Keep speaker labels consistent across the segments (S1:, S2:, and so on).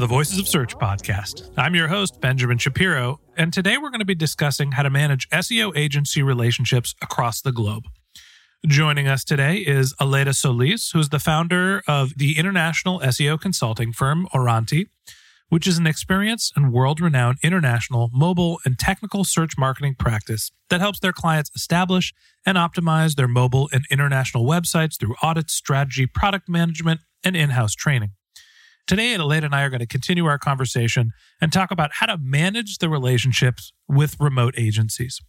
S1: the Voices of Search podcast. I'm your host, Benjamin Shapiro, and today we're going to be discussing how to manage SEO agency relationships across the globe. Joining us today is Aleyda Solis, who's the founder of the international SEO consulting firm Orainti, which is an experienced and world renowned international mobile and technical search marketing practice that helps their clients establish and optimize their mobile and international websites through audit, strategy, product management, and in house training. Today, Aleyda and I are going to continue our conversation and talk about how to manage the relationships with remote agencies.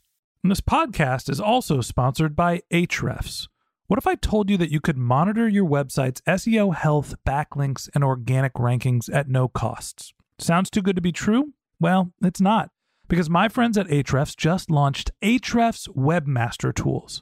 S1: And this podcast is also sponsored by Ahrefs. What if I told you that you could monitor your website's SEO health, backlinks, and organic rankings at no costs? Sounds too good to be true? Well, it's not, because my friends at Ahrefs just launched Ahrefs Webmaster Tools.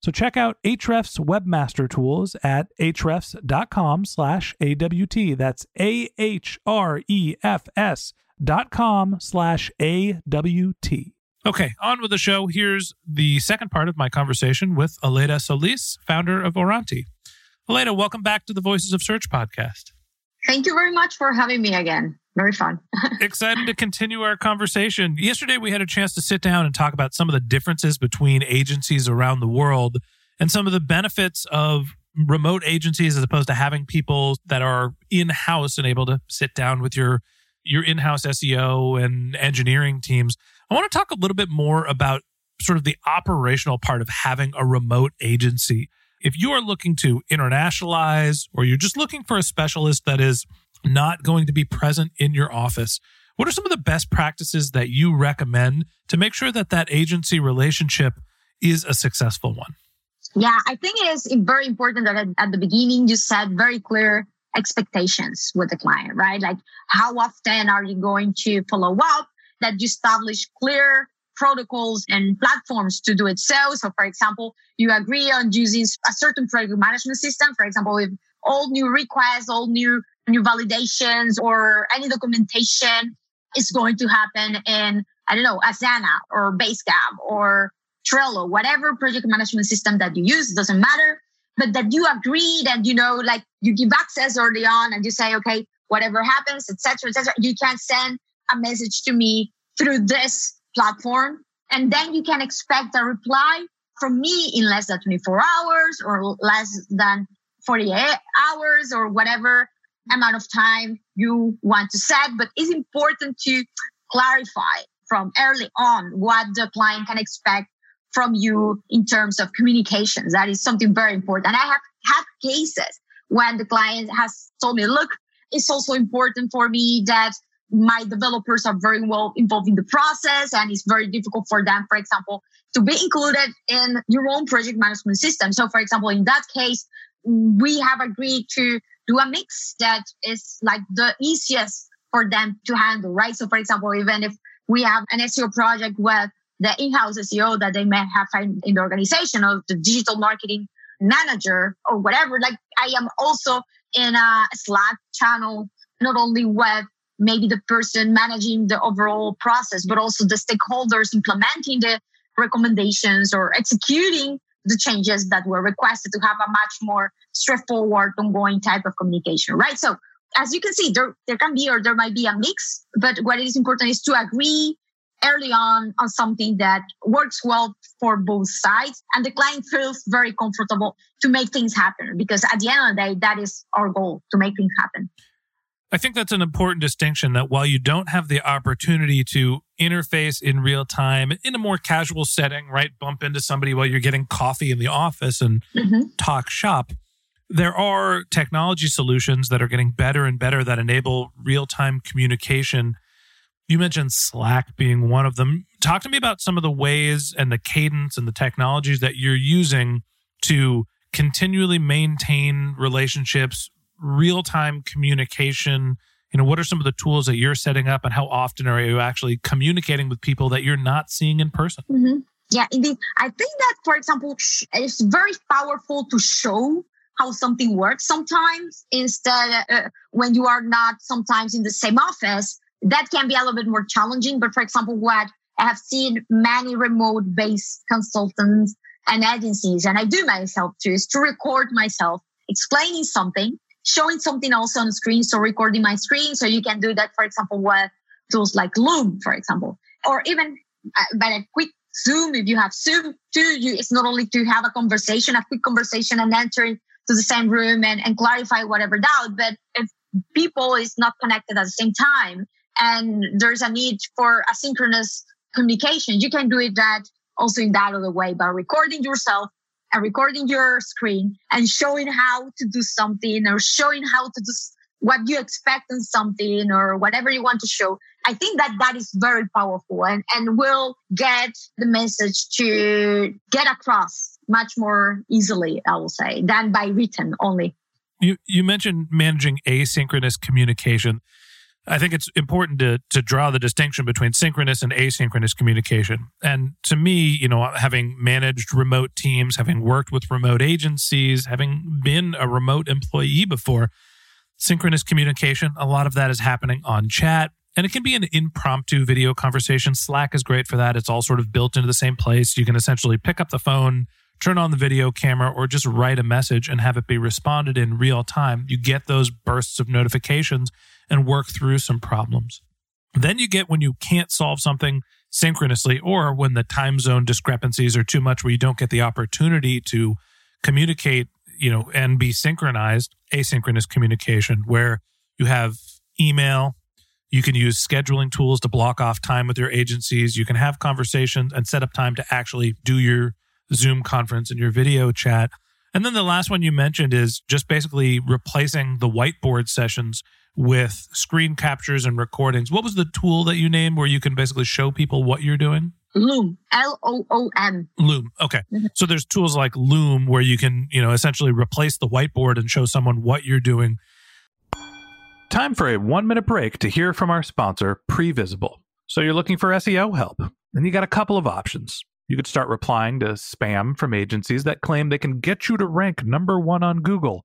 S1: So check out Ahrefs Webmaster Tools at ahrefs.com slash AWT. That's A-H-R-E-F-S dot com slash A-W-T. Okay, on with the show. Here's the second part of my conversation with Aleyda Solis, founder of Orainti. Aleyda, welcome back to the Voices of Search podcast.
S2: Thank you very much for having me again. Very fun.
S1: Excited to continue our conversation. Yesterday, we had a chance to sit down and talk about some of the differences between agencies around the world and some of the benefits of remote agencies as opposed to having people that are in house and able to sit down with your your in-house SEO and engineering teams. I want to talk a little bit more about sort of the operational part of having a remote agency. If you are looking to internationalize or you're just looking for a specialist that is not going to be present in your office, what are some of the best practices that you recommend to make sure that that agency relationship is a successful one?
S2: Yeah, I think it is very important that at, the beginning you set very clear expectations with the client, right? Like how often are you going to follow up? That you establish clear protocols and platforms to do it so. So, for example, you agree on using a certain project management system. For example, with all new requests, all new new validations, or any documentation is going to happen in I don't know Asana or Basecamp or Trello, whatever project management system that you use, doesn't matter. But that you agreed and you know, like you give access early on and you say, okay, whatever happens, etc., etc., you can send a message to me through this platform. And then you can expect a reply from me in less than 24 hours or less than 48 hours or whatever amount of time you want to set. But it's important to clarify from early on what the client can expect from you in terms of communications. That is something very important. And I have had cases when the client has told me, look, it's also important for me that my developers are very well involved in the process and it's very difficult for them, for example, to be included in your own project management system. So, for example, in that case, we have agreed to do a mix that is like the easiest for them to handle, right? So, for example, even if we have an SEO project with the in-house SEO that they may have in the organization or the digital marketing manager or whatever. Like I am also in a Slack channel, not only with maybe the person managing the overall process, but also the stakeholders implementing the recommendations or executing the changes that were requested to have a much more straightforward, ongoing type of communication, right? So as you can see, there, there can be or there might be a mix, but what is important is to agree early on on something that works well for both sides and the client feels very comfortable to make things happen because at the end of the day that is our goal to make things happen
S1: I think that's an important distinction that while you don't have the opportunity to interface in real time in a more casual setting, right? Bump into somebody while you're getting coffee in the office and mm-hmm. talk shop. There are technology solutions that are getting better and better that enable real time communication you mentioned Slack being one of them. Talk to me about some of the ways and the cadence and the technologies that you're using to continually maintain relationships, real time communication. You know, what are some of the tools that you're setting up and how often are you actually communicating with people that you're not seeing in person?
S2: Mm-hmm. Yeah, indeed. I think that, for example, it's very powerful to show how something works sometimes instead uh, when you are not sometimes in the same office that can be a little bit more challenging. But for example, what I have seen many remote based consultants and agencies, and I do myself too, is to record myself explaining something, showing something also on screen. So recording my screen. So you can do that, for example, with tools like Loom, for example, or even uh, by a quick Zoom. If you have Zoom too, you, it's not only to have a conversation, a quick conversation and enter into the same room and, and clarify whatever doubt. But if people is not connected at the same time, and there's a need for asynchronous communication, you can do it that also in that other way by recording yourself and recording your screen and showing how to do something or showing how to do what you expect in something or whatever you want to show. I think that that is very powerful and, and will get the message to get across much more easily, I will say, than by written only.
S1: You, you mentioned managing asynchronous communication. I think it's important to to draw the distinction between synchronous and asynchronous communication. And to me, you know, having managed remote teams, having worked with remote agencies, having been a remote employee before, synchronous communication, a lot of that is happening on chat. And it can be an impromptu video conversation. Slack is great for that. It's all sort of built into the same place. You can essentially pick up the phone, turn on the video camera, or just write a message and have it be responded in real time. You get those bursts of notifications and work through some problems. Then you get when you can't solve something synchronously or when the time zone discrepancies are too much where you don't get the opportunity to communicate, you know, and be synchronized, asynchronous communication where you have email, you can use scheduling tools to block off time with your agencies, you can have conversations and set up time to actually do your Zoom conference and your video chat. And then the last one you mentioned is just basically replacing the whiteboard sessions with screen captures and recordings. What was the tool that you named where you can basically show people what you're doing?
S2: Loom, L O O M.
S1: Loom. Okay. Mm-hmm. So there's tools like Loom where you can, you know, essentially replace the whiteboard and show someone what you're doing. Time for a one minute break to hear from our sponsor, Previsible. So you're looking for SEO help, and you got a couple of options. You could start replying to spam from agencies that claim they can get you to rank number one on Google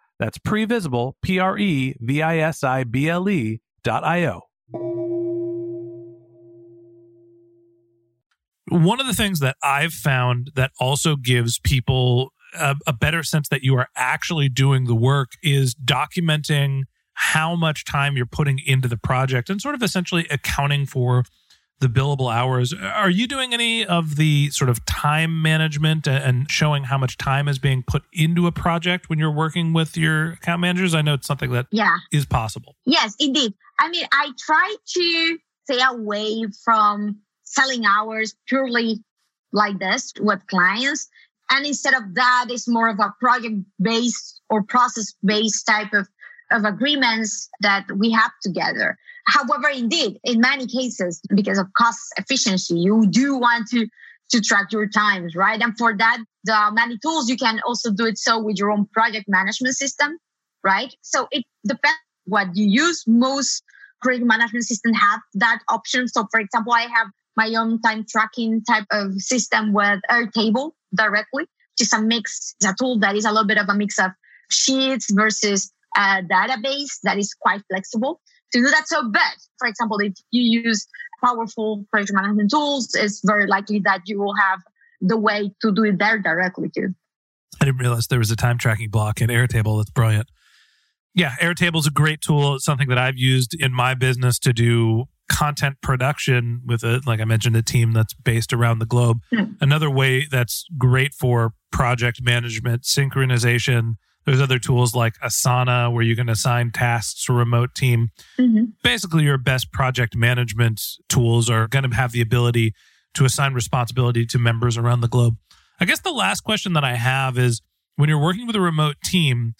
S1: That's previsible, P R E V I S I B L E dot I-O. One of the things that I've found that also gives people a, a better sense that you are actually doing the work is documenting how much time you're putting into the project and sort of essentially accounting for the billable hours. Are you doing any of the sort of time management and showing how much time is being put into a project when you're working with your account managers? I know it's something that
S2: yeah.
S1: is possible.
S2: Yes, indeed. I mean, I try to stay away from selling hours purely like this with clients. And instead of that, it's more of a project based or process based type of, of agreements that we have together. However, indeed, in many cases, because of cost efficiency, you do want to, to track your times, right? And for that, the many tools, you can also do it so with your own project management system, right? So it depends what you use. Most project management systems have that option. So for example, I have my own time tracking type of system with Airtable directly, which a mix, it's a tool that is a little bit of a mix of sheets versus a database that is quite flexible to do that. So, but for example, if you use powerful project management tools, it's very likely that you will have the way to do it there directly too.
S1: I didn't realize there was a time tracking block in Airtable. That's brilliant. Yeah, Airtable is a great tool. It's something that I've used in my business to do content production with a like I mentioned a team that's based around the globe. Mm. Another way that's great for project management, synchronization, there's other tools like Asana where you can assign tasks to a remote team. Mm-hmm. Basically, your best project management tools are going to have the ability to assign responsibility to members around the globe. I guess the last question that I have is when you're working with a remote team,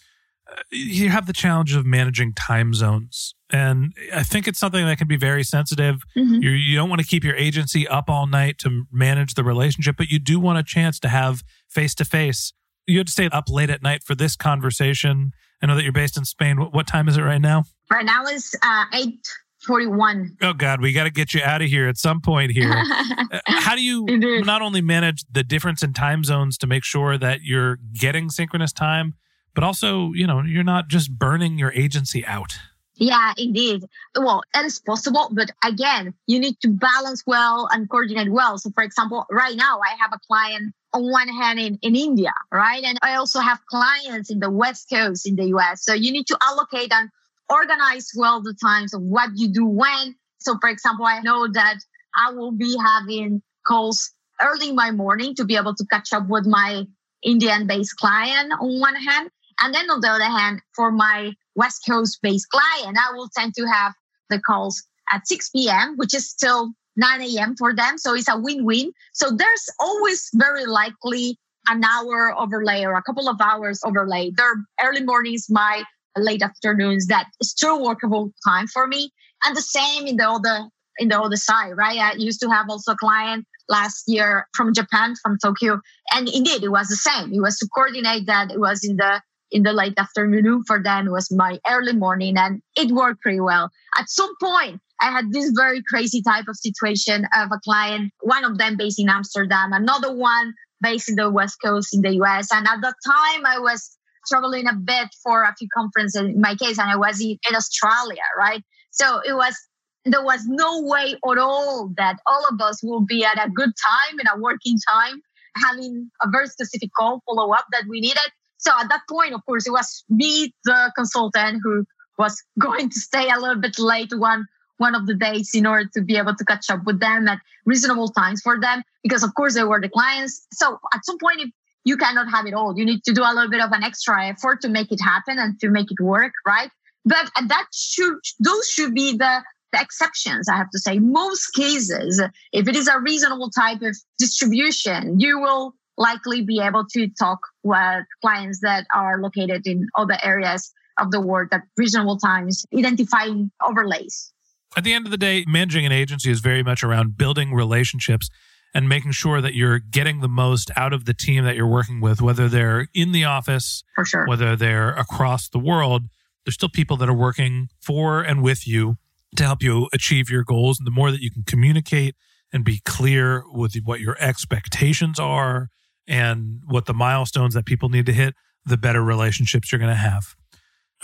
S1: uh, you have the challenge of managing time zones. And I think it's something that can be very sensitive. Mm-hmm. You, you don't want to keep your agency up all night to manage the relationship, but you do want a chance to have face to face you had to stay up late at night for this conversation. I know that you're based in Spain. What, what time is it right now?
S2: Right now is uh, eight forty-one.
S1: Oh God, we got to get you out of here at some point here. Uh, how do you not only manage the difference in time zones to make sure that you're getting synchronous time, but also you know you're not just burning your agency out?
S2: Yeah, indeed. Well, it is possible, but again, you need to balance well and coordinate well. So, for example, right now I have a client on one hand in, in India, right? And I also have clients in the West Coast in the US. So you need to allocate and organize well the times of what you do when. So, for example, I know that I will be having calls early in my morning to be able to catch up with my Indian based client on one hand. And then on the other hand, for my West Coast based client, I will tend to have the calls at 6 p.m., which is still 9 a.m. for them. So it's a win-win. So there's always very likely an hour overlay or a couple of hours overlay. Their early mornings, my late afternoons, that is still workable time for me. And the same in the other in the other side, right? I used to have also a client last year from Japan, from Tokyo. And indeed it was the same. It was to coordinate that it was in the in the late afternoon for them. Was my early morning and it worked pretty well. At some point, I had this very crazy type of situation of a client, one of them based in Amsterdam, another one based in the West Coast in the US. And at that time, I was traveling a bit for a few conferences in my case, and I was in, Australia, right? So it was, there was no way at all that all of us will be at a good time in a working time, having a very specific call follow up that we needed. So at that point, of course, it was me, the consultant, who was going to stay a little bit late one one of the days in order to be able to catch up with them at reasonable times for them because of course they were the clients so at some point if you cannot have it all you need to do a little bit of an extra effort to make it happen and to make it work right but that should those should be the the exceptions, I have to say. Most cases, if it is a reasonable type of distribution, you will likely be able to talk with clients that are located in other areas of the world at reasonable times, identifying overlays.
S1: At the end of the day, managing an agency is very much around building relationships and making sure that you're getting the most out of the team that you're working with, whether they're in the office,
S2: for sure,
S1: whether they're across the world. There's still people that are working for and with you to help you achieve your goals. And the more that you can communicate and be clear with what your expectations are and what the milestones that people need to hit, the better relationships you're going to have.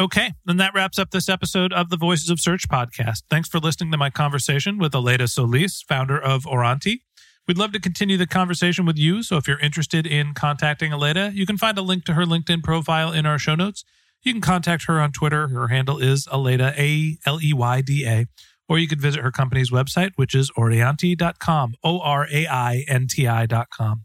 S1: Okay, and that wraps up this episode of the Voices of Search podcast. Thanks for listening to my conversation with Aleyda Solis, founder of Orainti. We'd love to continue the conversation with you, so if you're interested in contacting Aleyda, you can find a link to her LinkedIn profile in our show notes. You can contact her on Twitter. Her handle is Aleyda, A L E Y D A, or you could visit her company's website, which is orainti.com, O R A I N T I.com.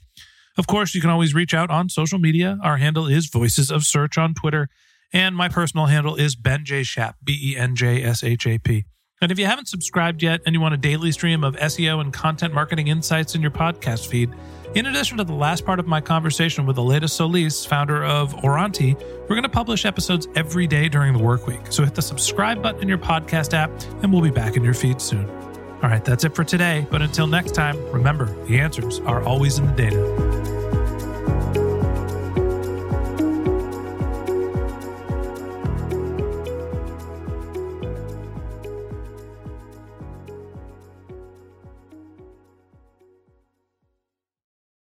S1: Of course, you can always reach out on social media. Our handle is Voices of Search on Twitter, and my personal handle is Ben J. Shap, B E N J S H A P. And if you haven't subscribed yet and you want a daily stream of SEO and content marketing insights in your podcast feed, in addition to the last part of my conversation with Aleyda Solis, founder of Orainti, we're going to publish episodes every day during the work week. So hit the subscribe button in your podcast app, and we'll be back in your feed soon. All right, that's it for today. But until next time, remember the answers are always in the data.